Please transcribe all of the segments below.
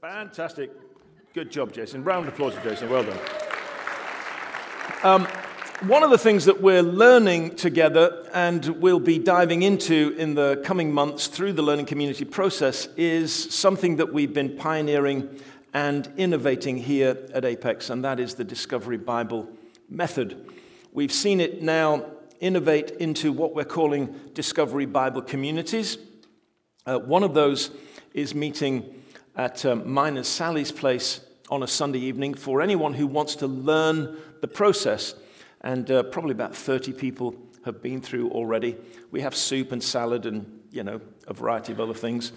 Fantastic. Good job, Jason. Round of applause for Jason. Well done. Um, one of the things that we're learning together and we'll be diving into in the coming months through the learning community process is something that we've been pioneering and innovating here at Apex, and that is the Discovery Bible method. We've seen it now innovate into what we're calling Discovery Bible communities. Uh, one of those is meeting at um, Miners Sally's place on a Sunday evening for anyone who wants to learn the process and uh, probably about 30 people have been through already. We have soup and salad and, you know, a variety of other things.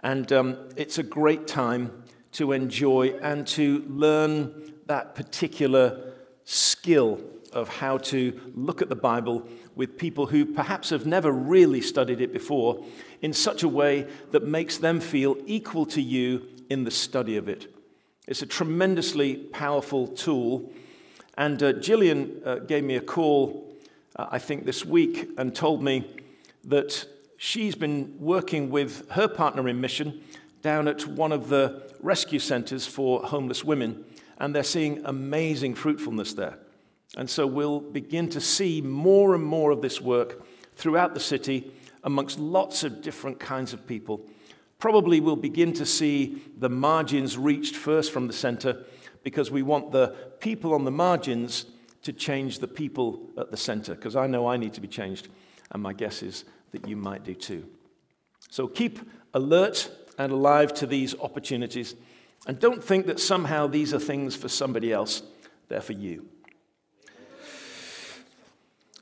And um, it's a great time to enjoy and to learn that particular skill of how to look at the Bible with people who perhaps have never really studied it before in such a way that makes them feel equal to you in the study of it. It's a tremendously powerful tool and uh, Gillian uh, gave me a call, uh, I think, this week and told me that she's been working with her partner in mission down at one of the rescue centers for homeless women, and they're seeing amazing fruitfulness there. And so we'll begin to see more and more of this work throughout the city amongst lots of different kinds of people. Probably we'll begin to see the margins reached first from the center because we want the people on the margins to change the people at the center, because I know I need to be changed, and my guess is that you might do too. So keep alert and alive to these opportunities, and don't think that somehow these are things for somebody else, they're for you.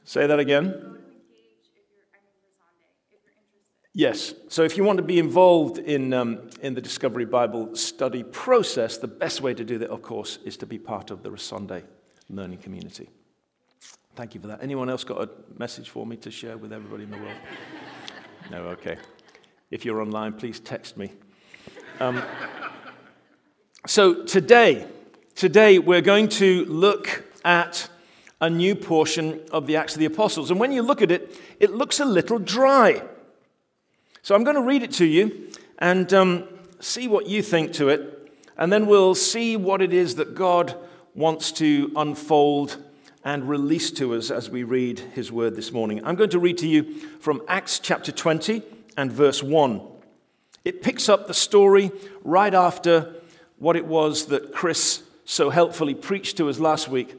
Say that again. Yes. So if you want to be involved in, um, in the Discovery Bible study process, the best way to do that, of course, is to be part of the Resonde learning community. Thank you for that. Anyone else got a message for me to share with everybody in the world? no, okay. If you're online, please text me. Um, so today, today we're going to look at a new portion of the Acts of the Apostles. And when you look at it, it looks a little dry. So I'm going to read it to you and um, see what you think to it, and then we'll see what it is that God wants to unfold and release to us as we read his word this morning. I'm going to read to you from Acts chapter 20 and verse 1. It picks up the story right after what it was that Chris so helpfully preached to us last week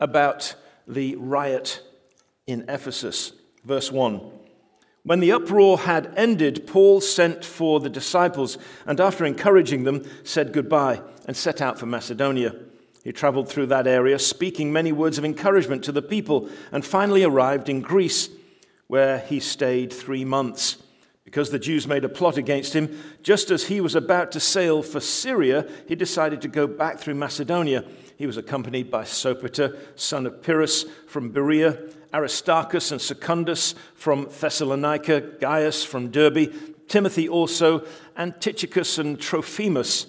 about the riot in Ephesus. Verse 1. When the uproar had ended, Paul sent for the disciples and, after encouraging them, said goodbye and set out for Macedonia. He traveled through that area, speaking many words of encouragement to the people, and finally arrived in Greece, where he stayed three months. Because the Jews made a plot against him, just as he was about to sail for Syria, he decided to go back through Macedonia. He was accompanied by Sopater, son of Pyrrhus from Berea Aristarchus and Secundus from Thessalonica, Gaius from Derbe, Timothy also, and Tychicus and Trophimus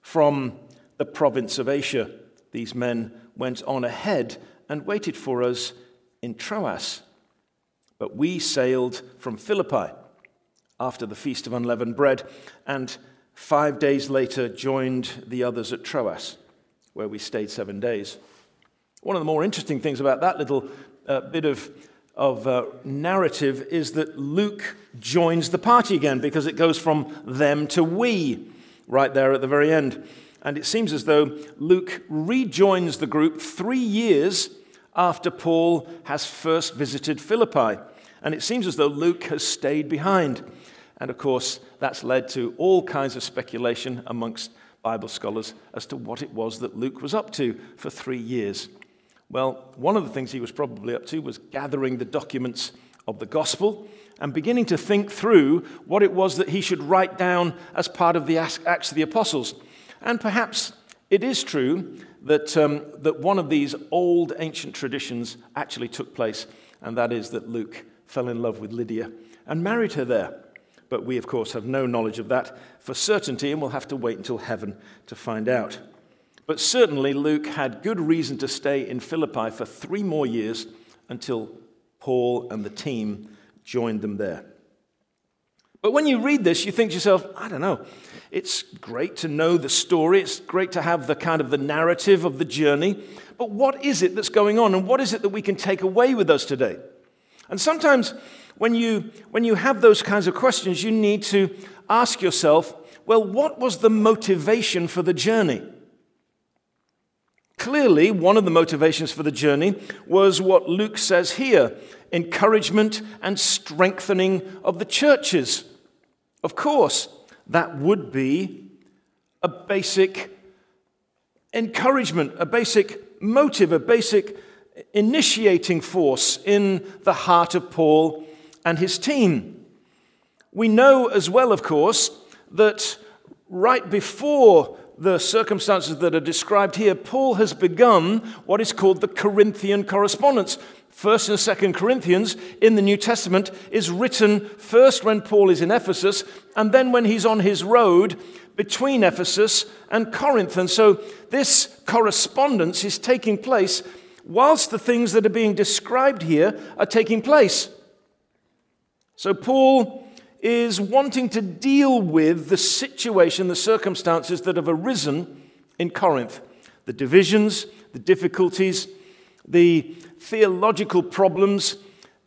from the province of Asia. These men went on ahead and waited for us in Troas. But we sailed from Philippi after the Feast of Unleavened Bread, and five days later joined the others at Troas, where we stayed seven days. One of the more interesting things about that little uh, bit of, of uh, narrative is that Luke joins the party again because it goes from them to we right there at the very end. And it seems as though Luke rejoins the group three years after Paul has first visited Philippi. And it seems as though Luke has stayed behind. And of course, that's led to all kinds of speculation amongst Bible scholars as to what it was that Luke was up to for three years. Well, one of the things he was probably up to was gathering the documents of the gospel and beginning to think through what it was that he should write down as part of the Acts of the Apostles. And perhaps it is true that, um, that one of these old ancient traditions actually took place, and that is that Luke fell in love with Lydia and married her there. But we, of course, have no knowledge of that for certainty, and we'll have to wait until heaven to find out. But certainly, Luke had good reason to stay in Philippi for three more years until Paul and the team joined them there. But when you read this, you think to yourself, I don't know. It's great to know the story. It's great to have the kind of the narrative of the journey. But what is it that's going on? And what is it that we can take away with us today? And sometimes when you, when you have those kinds of questions, you need to ask yourself, well, what was the motivation for the journey? Clearly, one of the motivations for the journey was what Luke says here encouragement and strengthening of the churches. Of course, that would be a basic encouragement, a basic motive, a basic initiating force in the heart of Paul and his team. We know as well, of course, that right before the circumstances that are described here, Paul has begun what is called the Corinthian correspondence. First and Second Corinthians in the New Testament is written first when Paul is in Ephesus, and then when he's on his road between Ephesus and Corinth. And so this correspondence is taking place whilst the things that are being described here are taking place. So Paul is wanting to deal with the situation, the circumstances that have arisen in Corinth the divisions, the difficulties, the theological problems,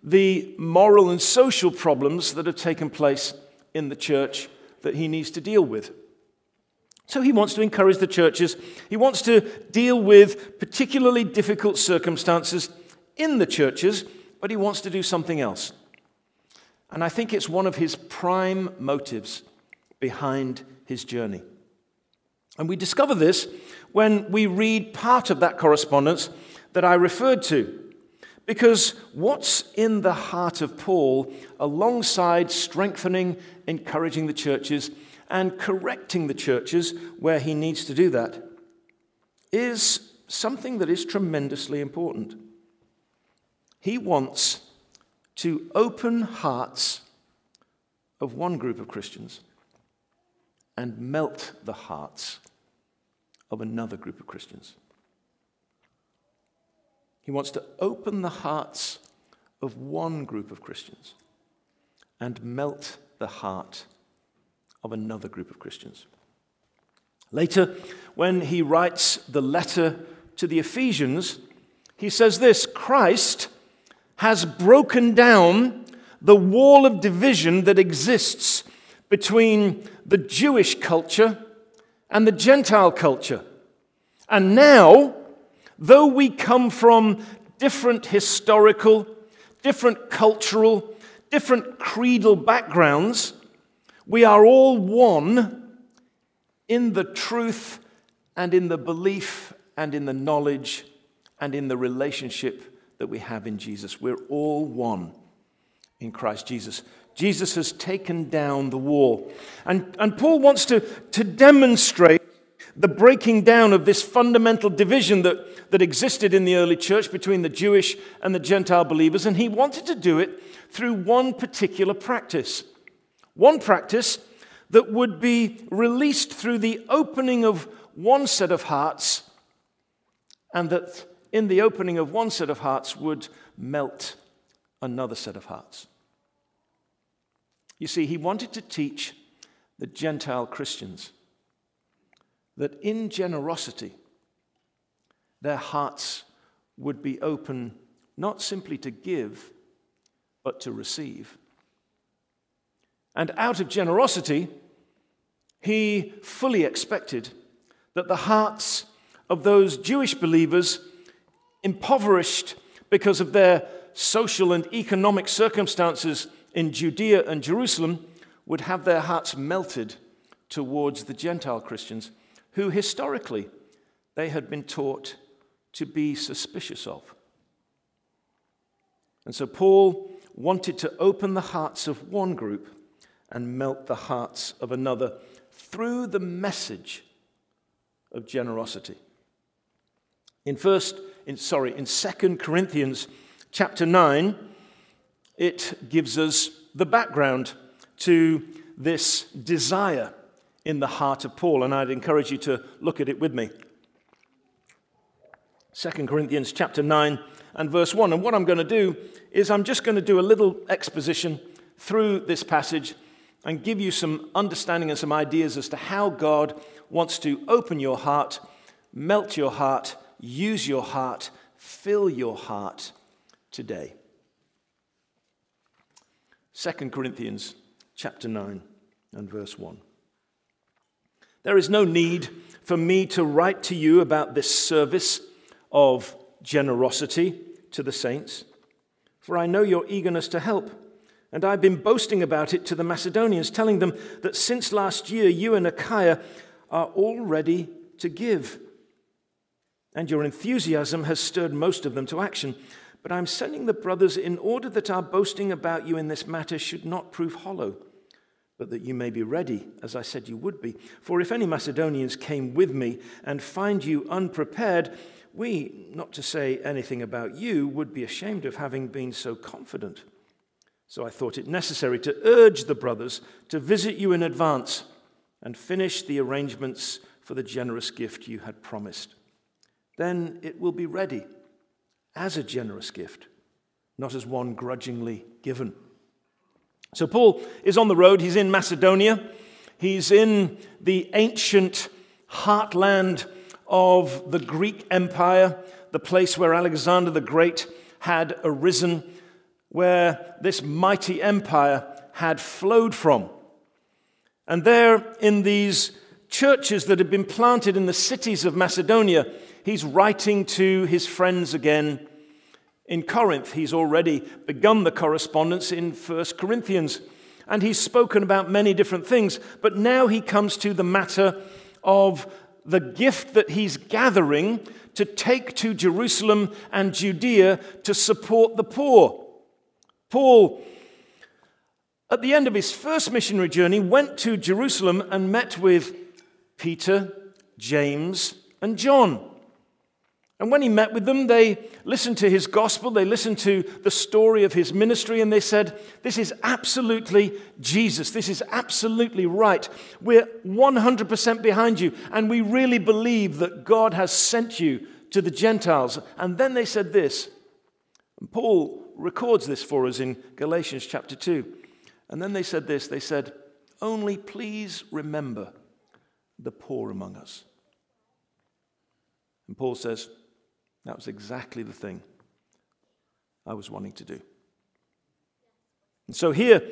the moral and social problems that have taken place in the church that he needs to deal with. So he wants to encourage the churches. He wants to deal with particularly difficult circumstances in the churches, but he wants to do something else. And I think it's one of his prime motives behind his journey. And we discover this when we read part of that correspondence that I referred to. Because what's in the heart of Paul, alongside strengthening, encouraging the churches, and correcting the churches where he needs to do that, is something that is tremendously important. He wants to open hearts of one group of Christians and melt the hearts of another group of Christians. He wants to open the hearts of one group of Christians and melt the heart of another group of Christians. Later, when he writes the letter to the Ephesians, he says this Christ has broken down the wall of division that exists between the Jewish culture and the Gentile culture. And now, though we come from different historical, different cultural, different creedal backgrounds, we are all one in the truth and in the belief and in the knowledge and in the relationship that we have in Jesus. We're all one in Christ Jesus. Jesus has taken down the wall. And, and Paul wants to, to demonstrate the breaking down of this fundamental division that, that existed in the early church between the Jewish and the Gentile believers. And he wanted to do it through one particular practice. One practice that would be released through the opening of one set of hearts and that in the opening of one set of hearts would melt another set of hearts. You see, he wanted to teach the Gentile Christians that in generosity, their hearts would be open not simply to give, but to receive. And out of generosity, he fully expected that the hearts of those Jewish believers impoverished because of their social and economic circumstances in Judea and Jerusalem, would have their hearts melted towards the Gentile Christians, who historically they had been taught to be suspicious of. And so Paul wanted to open the hearts of one group and melt the hearts of another through the message of generosity. In first in, sorry, in 2 Corinthians chapter 9, it gives us the background to this desire in the heart of Paul, and I'd encourage you to look at it with me. 2 Corinthians chapter 9 and verse 1. And what I'm going to do is I'm just going to do a little exposition through this passage and give you some understanding and some ideas as to how God wants to open your heart, melt your heart, use your heart, fill your heart today. 2 Corinthians chapter 9 and verse 1. There is no need for me to write to you about this service of generosity to the saints, for I know your eagerness to help. And I've been boasting about it to the Macedonians, telling them that since last year you and Achaia are all ready to give. And your enthusiasm has stirred most of them to action. But I'm sending the brothers in order that our boasting about you in this matter should not prove hollow, but that you may be ready, as I said you would be. For if any Macedonians came with me and find you unprepared, we, not to say anything about you, would be ashamed of having been so confident. So I thought it necessary to urge the brothers to visit you in advance and finish the arrangements for the generous gift you had promised. Then it will be ready as a generous gift, not as one grudgingly given. So Paul is on the road. He's in Macedonia. He's in the ancient heartland of the Greek Empire, the place where Alexander the Great had arisen, where this mighty empire had flowed from. And there, in these churches that had been planted in the cities of Macedonia, he's writing to his friends again in Corinth. He's already begun the correspondence in 1 Corinthians. And he's spoken about many different things, but now he comes to the matter of the gift that he's gathering to take to Jerusalem and Judea to support the poor. Paul, at the end of his first missionary journey, went to Jerusalem and met with Peter, James, and John. And when he met with them, they listened to his gospel, they listened to the story of his ministry, and they said, This is absolutely Jesus. This is absolutely right. We're 100% behind you, and we really believe that God has sent you to the Gentiles. And then they said this, and Paul records this for us in Galatians chapter 2. And then they said this they said, Only please remember the poor among us. And Paul says, that was exactly the thing I was wanting to do. And so, here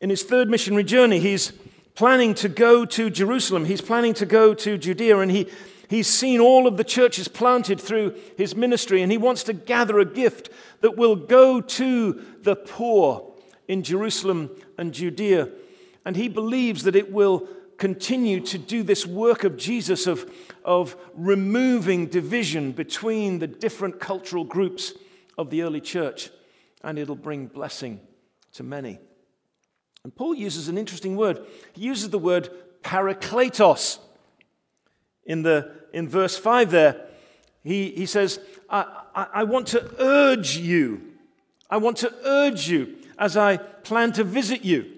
in his third missionary journey, he's planning to go to Jerusalem. He's planning to go to Judea, and he, he's seen all of the churches planted through his ministry, and he wants to gather a gift that will go to the poor in Jerusalem and Judea. And he believes that it will continue to do this work of Jesus of, of removing division between the different cultural groups of the early church, and it'll bring blessing to many. And Paul uses an interesting word. He uses the word parakletos. In, the, in verse 5 there, he, he says, I, I, I want to urge you. I want to urge you as I plan to visit you.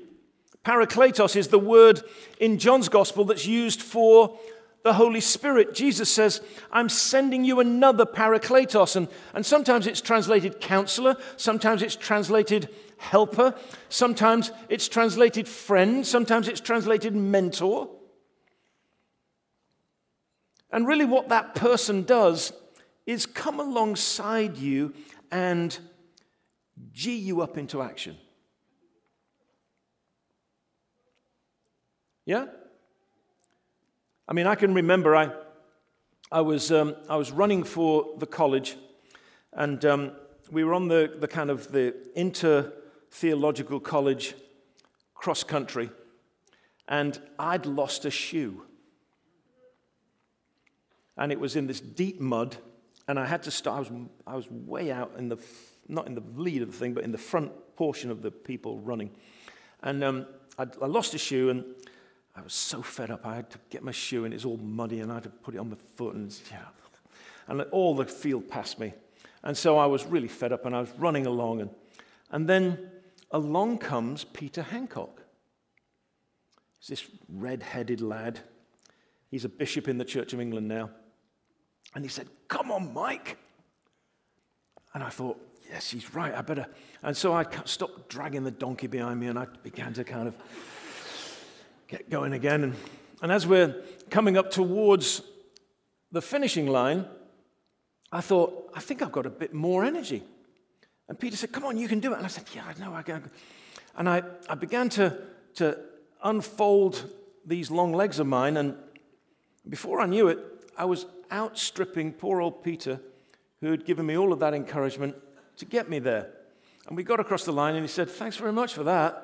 Parakletos is the word in John's gospel that's used for the Holy Spirit. Jesus says, I'm sending you another Parakletos. And, and sometimes it's translated counselor, sometimes it's translated helper, sometimes it's translated friend, sometimes it's translated mentor. And really, what that person does is come alongside you and G you up into action. Yeah? I mean, I can remember I, I, was, um, I was running for the college, and um, we were on the, the kind of the inter theological college cross country, and I'd lost a shoe. And it was in this deep mud, and I had to start. I was, I was way out in the, not in the lead of the thing, but in the front portion of the people running. And um, I lost a shoe, and I was so fed up. I had to get my shoe, and it's all muddy, and I had to put it on my foot, and yeah. And all the field passed me. And so I was really fed up, and I was running along. And, and then along comes Peter Hancock. He's this red headed lad. He's a bishop in the Church of England now. And he said, Come on, Mike. And I thought, Yes, he's right. I better. And so I stopped dragging the donkey behind me, and I began to kind of get going again. And, and as we're coming up towards the finishing line, I thought, I think I've got a bit more energy. And Peter said, Come on, you can do it. And I said, Yeah, I know I can. And I, I began to, to unfold these long legs of mine. And before I knew it, I was outstripping poor old Peter, who had given me all of that encouragement to get me there. And we got across the line, and he said, Thanks very much for that.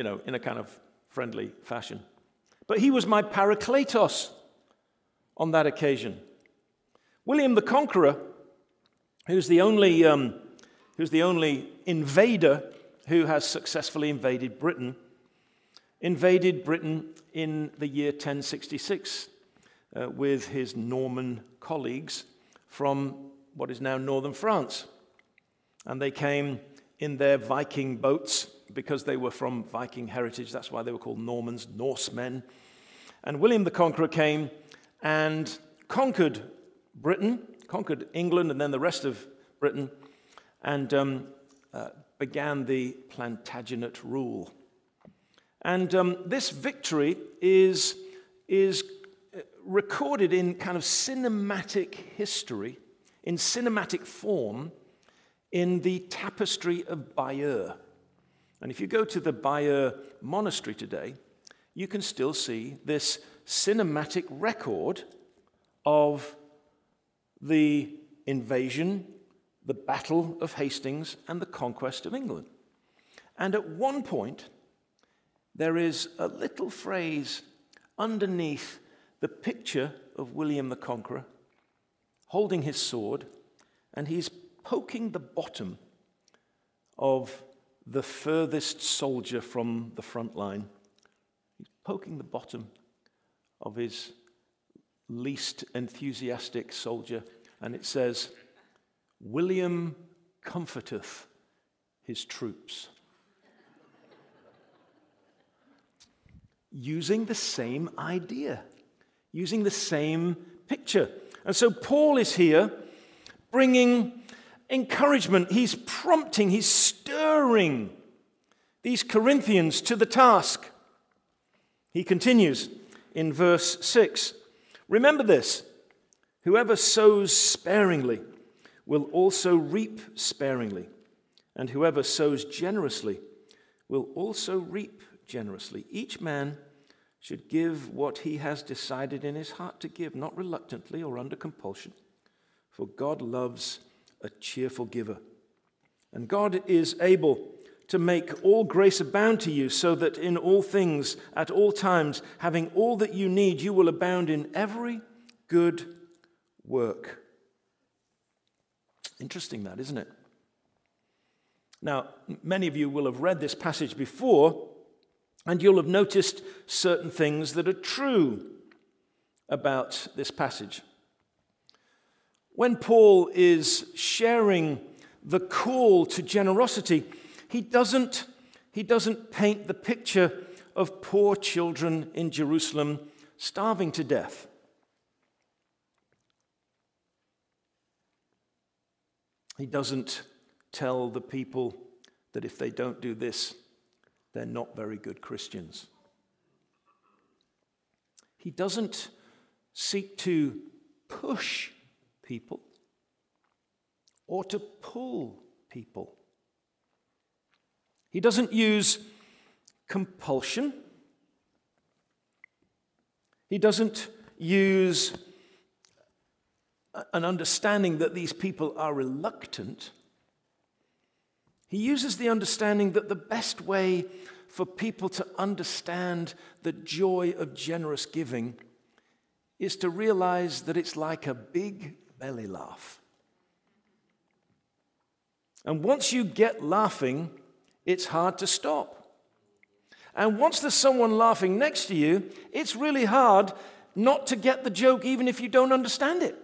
You know, in a kind of friendly fashion. But he was my parakletos on that occasion. William the Conqueror, who's the only, um, who's the only invader who has successfully invaded Britain, invaded Britain in the year 1066 uh, with his Norman colleagues from what is now northern France. And they came in their Viking boats because they were from Viking heritage. That's why they were called Normans, Norsemen. And William the Conqueror came and conquered Britain, conquered England, and then the rest of Britain, and um, uh, began the Plantagenet rule. And um, this victory is, is uh, recorded in kind of cinematic history, in cinematic form, in the tapestry of Bayeux. And if you go to the Bayeux monastery today, you can still see this cinematic record of the invasion, the Battle of Hastings, and the conquest of England. And at one point, there is a little phrase underneath the picture of William the Conqueror holding his sword, and he's poking the bottom of the furthest soldier from the front line. He's poking the bottom of his least enthusiastic soldier, and it says, William comforteth his troops. using the same idea, using the same picture. And so Paul is here bringing encouragement. He's prompting, he's stirring these Corinthians to the task. He continues in verse 6 Remember this whoever sows sparingly will also reap sparingly, and whoever sows generously will also reap generously. Each man should give what he has decided in his heart to give, not reluctantly or under compulsion, for God loves a cheerful giver. And God is able to make all grace abound to you, so that in all things, at all times, having all that you need, you will abound in every good work. Interesting, that, isn't it? Now, many of you will have read this passage before, and you'll have noticed certain things that are true about this passage. When Paul is sharing the call to generosity, he doesn't, he doesn't paint the picture of poor children in Jerusalem starving to death. He doesn't tell the people that if they don't do this, they're not very good Christians. He doesn't seek to push people or to pull people. He doesn't use compulsion. He doesn't use an understanding that these people are reluctant. He uses the understanding that the best way for people to understand the joy of generous giving is to realize that it's like a big belly laugh. And once you get laughing, it's hard to stop. And once there's someone laughing next to you, it's really hard not to get the joke, even if you don't understand it.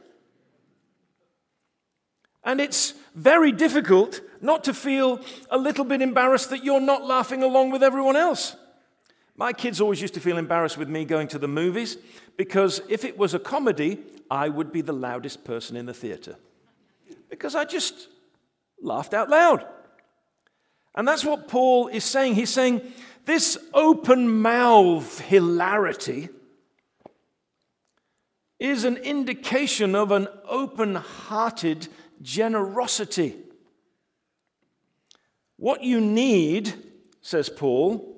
And it's very difficult not to feel a little bit embarrassed that you're not laughing along with everyone else. My kids always used to feel embarrassed with me going to the movies because if it was a comedy, I would be the loudest person in the theater because I just laughed out loud. And that's what Paul is saying. He's saying This open mouth hilarity is an indication of an open hearted generosity. What you need, says Paul,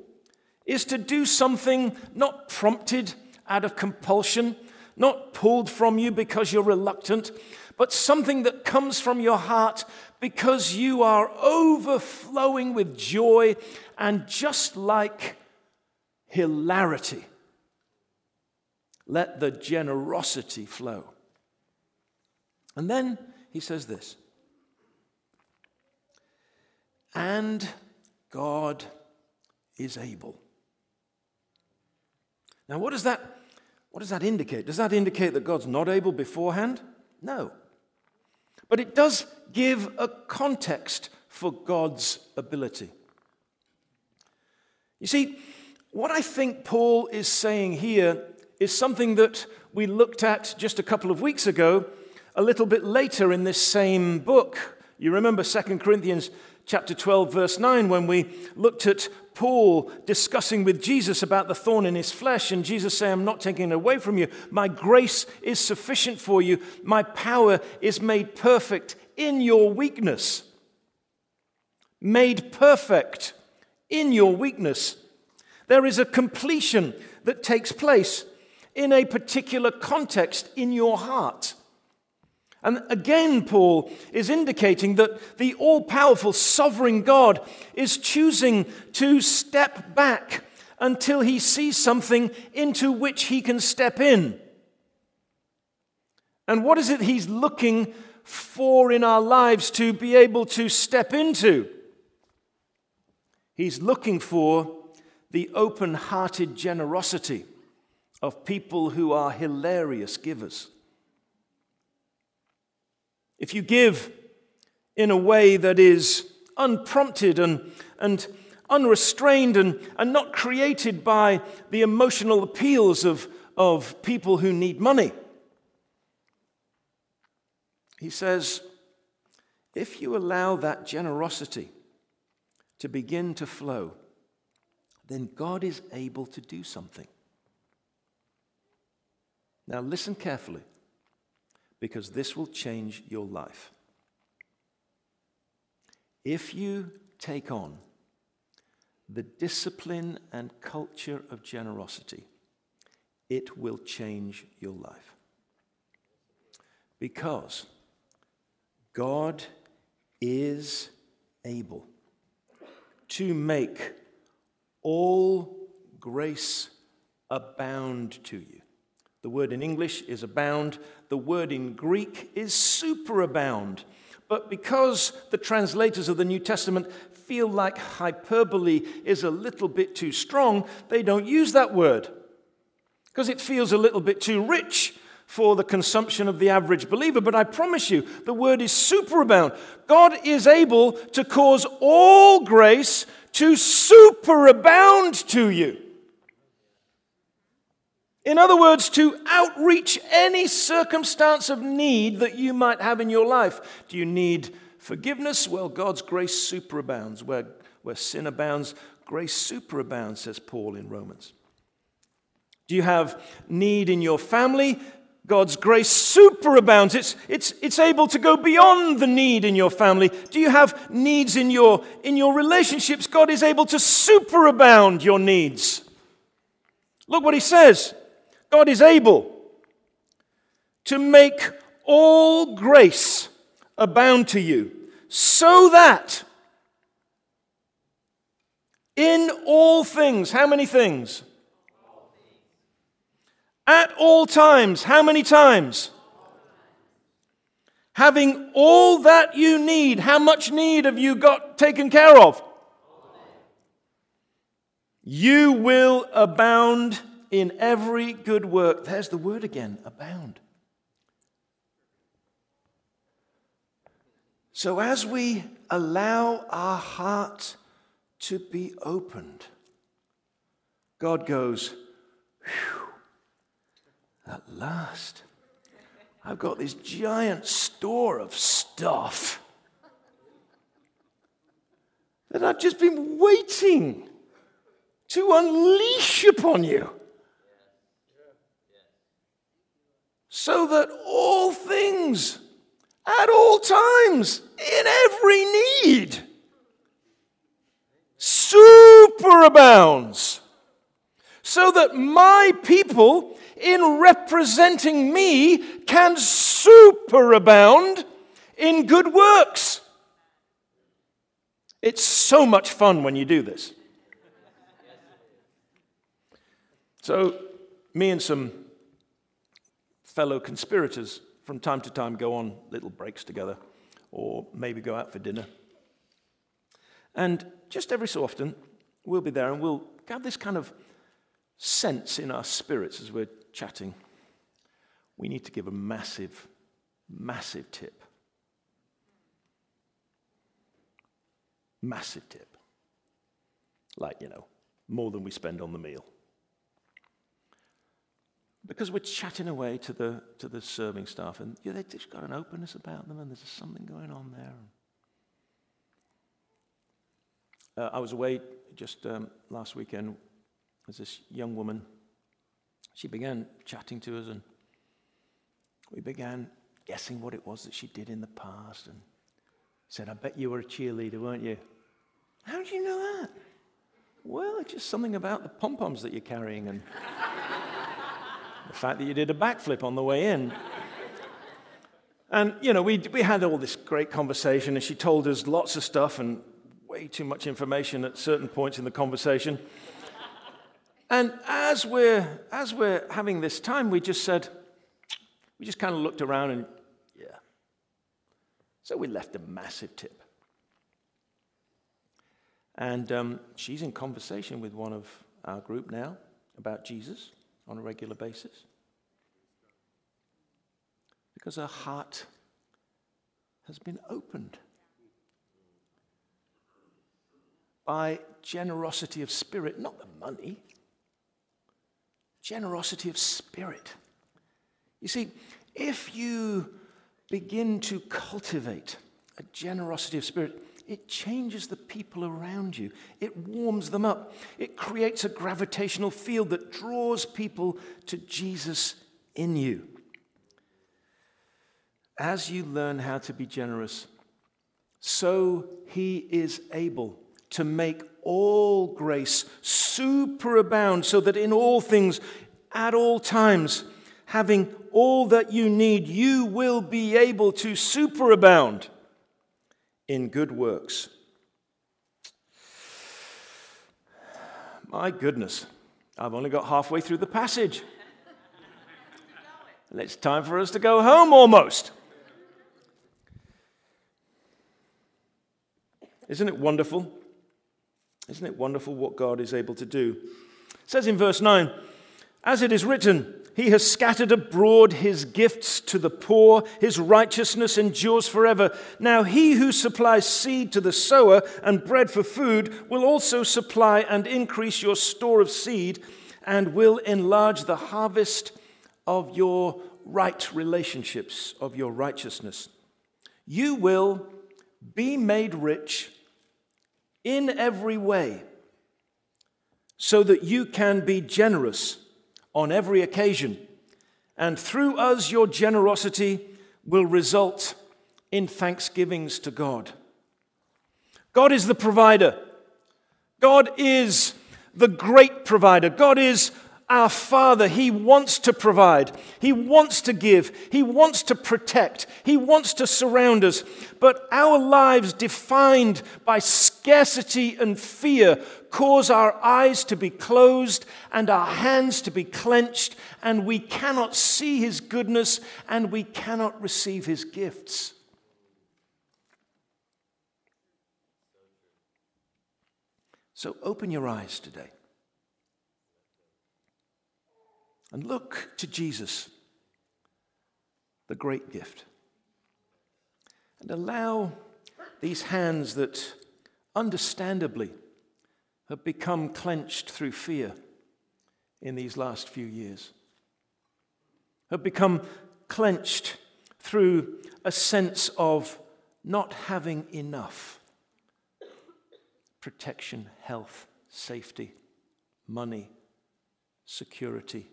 is to do something not prompted out of compulsion, not pulled from you because you're reluctant, but something that comes from your heart because you are overflowing with joy and just like hilarity. Let the generosity flow. And then he says this and God is able. Now, what does that, what does that indicate? Does that indicate that God's not able beforehand? No. But it does give a context for God's ability. You see, what I think Paul is saying here is something that we looked at just a couple of weeks ago, a little bit later in this same book. You remember 2 Corinthians chapter 12, verse 9, when we looked at Paul discussing with Jesus about the thorn in his flesh, and Jesus saying, I'm not taking it away from you. My grace is sufficient for you. My power is made perfect in your weakness. Made perfect in your weakness. There is a completion that takes place in a particular context in your heart. And again, Paul is indicating that the all powerful sovereign God is choosing to step back until he sees something into which he can step in. And what is it he's looking for in our lives to be able to step into? He's looking for the open hearted generosity of people who are hilarious givers. If you give in a way that is unprompted and, and unrestrained and, and not created by the emotional appeals of, of people who need money, he says, if you allow that generosity to begin to flow, then God is able to do something. Now, listen carefully because this will change your life. If you take on the discipline and culture of generosity, it will change your life. Because God is able to make all grace abound to you the word in English is abound. The word in Greek is superabound. But because the translators of the New Testament feel like hyperbole is a little bit too strong, they don't use that word because it feels a little bit too rich for the consumption of the average believer. But I promise you, the word is superabound. God is able to cause all grace to superabound to you. In other words, to outreach any circumstance of need that you might have in your life. Do you need forgiveness? Well, God's grace superabounds. Where, where sin abounds, grace superabounds, says Paul in Romans. Do you have need in your family? God's grace superabounds. It's, it's, it's able to go beyond the need in your family. Do you have needs in your, in your relationships? God is able to superabound your needs. Look what he says God is able to make all grace abound to you, so that in all things, how many things? At all times, how many times? Having all that you need, how much need have you got taken care of? You will abound in every good work. There's the word again abound. So, as we allow our heart to be opened, God goes, at last, I've got this giant store of stuff that I've just been waiting to unleash upon you. So that all things, at all times, in every need, superabounds. So that my people, in representing me, can superabound in good works. It's so much fun when you do this. So, me and some fellow conspirators from time to time go on little breaks together or maybe go out for dinner. And just every so often, we'll be there and we'll have this kind of sense in our spirits as we're chatting. We need to give a massive, massive tip. Massive tip. Like, you know, more than we spend on the meal because we're chatting away to the, to the serving staff, and yeah, they've just got an openness about them, and there's something going on there. Uh, I was away just um, last weekend. There's this young woman. She began chatting to us, and we began guessing what it was that she did in the past, and said, "I bet you were a cheerleader, weren't you?" How did you know that? Well, it's just something about the pom poms that you're carrying, and. The fact that you did a backflip on the way in. And, you know, we, we had all this great conversation, and she told us lots of stuff and way too much information at certain points in the conversation. And as we're, as we're having this time, we just said, we just kind of looked around and, yeah. So we left a massive tip. And um, she's in conversation with one of our group now about Jesus on a regular basis? Because her heart has been opened by generosity of spirit, not the money, generosity of spirit. You see, if you begin to cultivate a generosity of spirit, it changes the people around you. It warms them up. It creates a gravitational field that draws people to Jesus in you. As you learn how to be generous, so he is able to make all grace superabound, so that in all things, at all times, having all that you need, you will be able to superabound in good works. My goodness, I've only got halfway through the passage. It's time for us to go home almost. Isn't it wonderful? Isn't it wonderful what God is able to do? It says in verse 9, as it is written, he has scattered abroad his gifts to the poor. His righteousness endures forever. Now, he who supplies seed to the sower and bread for food will also supply and increase your store of seed and will enlarge the harvest of your right relationships, of your righteousness. You will be made rich in every way so that you can be generous on every occasion. And through us, your generosity will result in thanksgivings to God. God is the provider. God is the great provider. God is our Father, He wants to provide, He wants to give, He wants to protect, He wants to surround us. But our lives, defined by scarcity and fear, cause our eyes to be closed and our hands to be clenched, and we cannot see His goodness and we cannot receive His gifts. So open your eyes today. And look to Jesus, the great gift. And allow these hands that understandably have become clenched through fear in these last few years, have become clenched through a sense of not having enough protection, health, safety, money, security.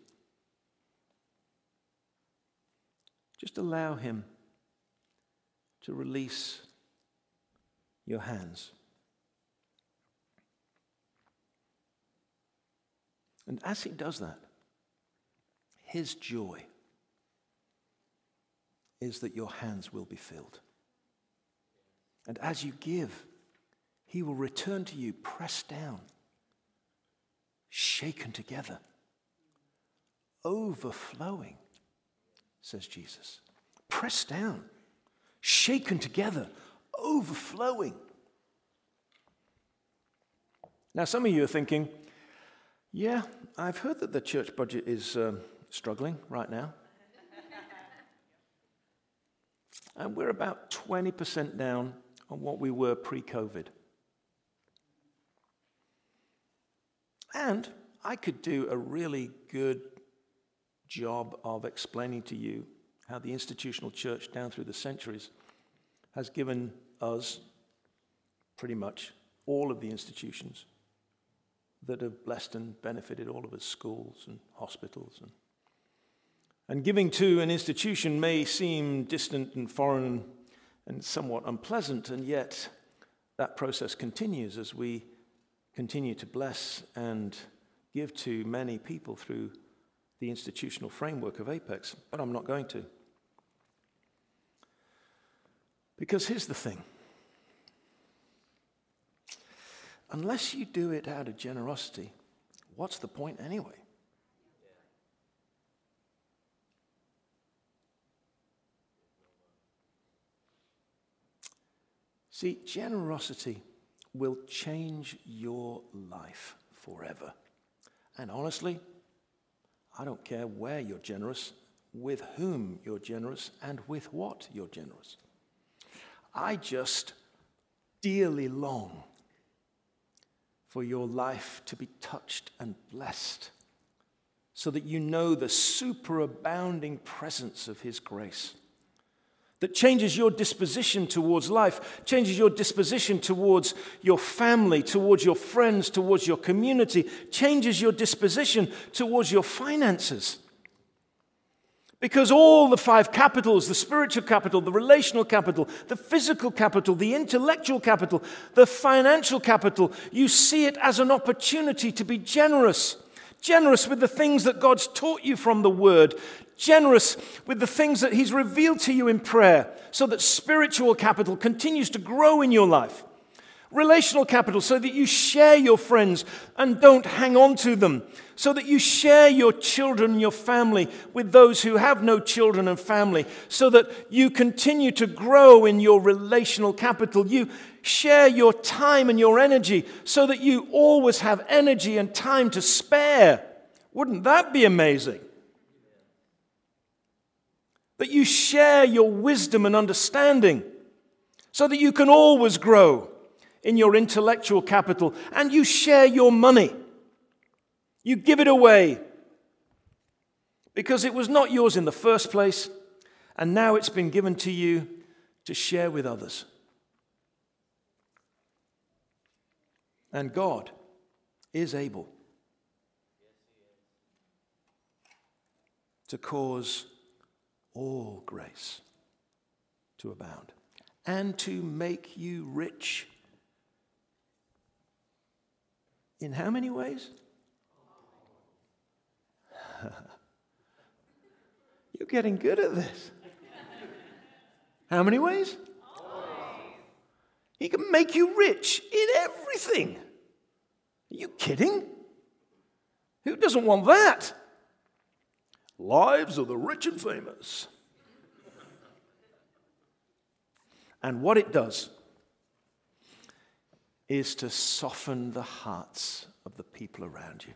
Just allow Him to release your hands. And as He does that, His joy is that your hands will be filled. And as you give, He will return to you pressed down, shaken together, overflowing, says Jesus. Pressed down, shaken together, overflowing. Now, some of you are thinking, yeah, I've heard that the church budget is um, struggling right now. and we're about 20% down on what we were pre COVID. And I could do a really good job of explaining to you how the institutional church down through the centuries has given us pretty much all of the institutions that have blessed and benefited all of us schools and hospitals and and giving to an institution may seem distant and foreign and somewhat unpleasant, and yet that process continues as we continue to bless and give to many people through the institutional framework of Apex. But I'm not going to. Because here's the thing unless you do it out of generosity, what's the point anyway? See, generosity will change your life forever. And honestly, I don't care where you're generous, with whom you're generous, and with what you're generous. I just dearly long for your life to be touched and blessed so that you know the superabounding presence of His grace that changes your disposition towards life, changes your disposition towards your family, towards your friends, towards your community, changes your disposition towards your finances. Because all the five capitals the spiritual capital, the relational capital, the physical capital, the intellectual capital, the financial capital you see it as an opportunity to be generous. Generous with the things that God's taught you from the Word, generous with the things that He's revealed to you in prayer so that spiritual capital continues to grow in your life. Relational capital so that you share your friends and don't hang on to them. So that you share your children and your family with those who have no children and family. So that you continue to grow in your relational capital. You share your time and your energy so that you always have energy and time to spare. Wouldn't that be amazing? That you share your wisdom and understanding so that you can always grow in your intellectual capital and you share your money. You give it away because it was not yours in the first place and now it's been given to you to share with others. And God is able to cause all grace to abound and to make you rich. In how many ways? You're getting good at this. How many ways? He can make you rich in everything. Are you kidding? Who doesn't want that? Lives of the Rich and Famous. And what it does is to soften the hearts of the people around you.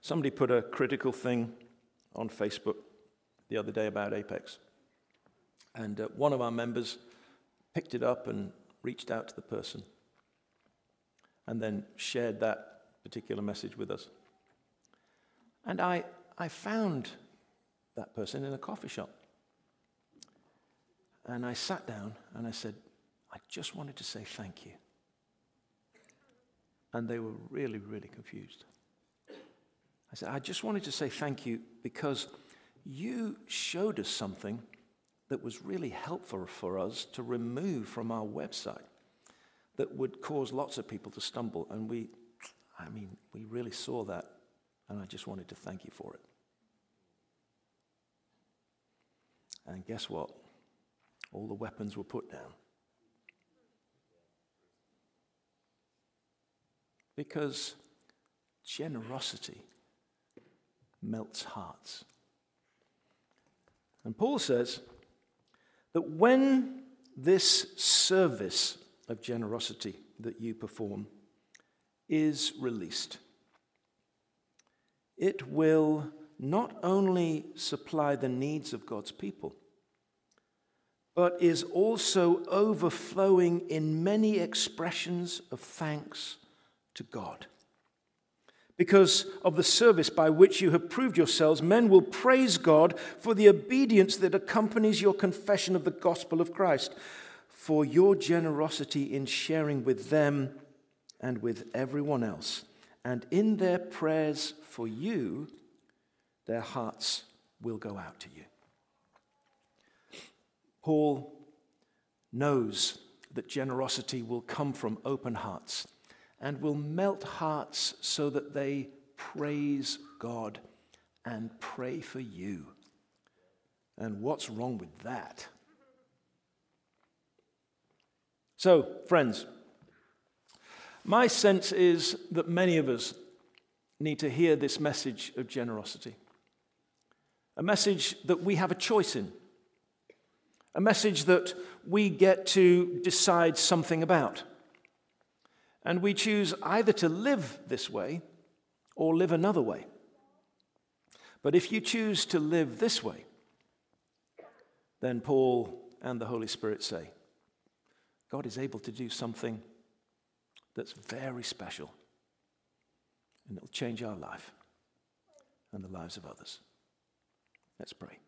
Somebody put a critical thing on Facebook the other day about Apex. And uh, one of our members picked it up and reached out to the person and then shared that particular message with us. And I, I found that person in a coffee shop. And I sat down and I said, I just wanted to say thank you. and they were really, really confused. I said, I just wanted to say thank you because you showed us something that was really helpful for us to remove from our website that would cause lots of people to stumble. And we, I mean, we really saw that, and I just wanted to thank you for it. And guess what? All the weapons were put down. Because generosity melts hearts. And Paul says that when this service of generosity that you perform is released, it will not only supply the needs of God's people, but is also overflowing in many expressions of thanks to God. Because of the service by which you have proved yourselves, men will praise God for the obedience that accompanies your confession of the gospel of Christ, for your generosity in sharing with them and with everyone else. And in their prayers for you, their hearts will go out to you. Paul knows that generosity will come from open hearts and will melt hearts so that they praise God and pray for you. And what's wrong with that? So, friends, my sense is that many of us need to hear this message of generosity. A message that we have a choice in. A message that we get to decide something about. And we choose either to live this way or live another way. But if you choose to live this way, then Paul and the Holy Spirit say, God is able to do something that's very special, and it'll change our life and the lives of others. Let's pray.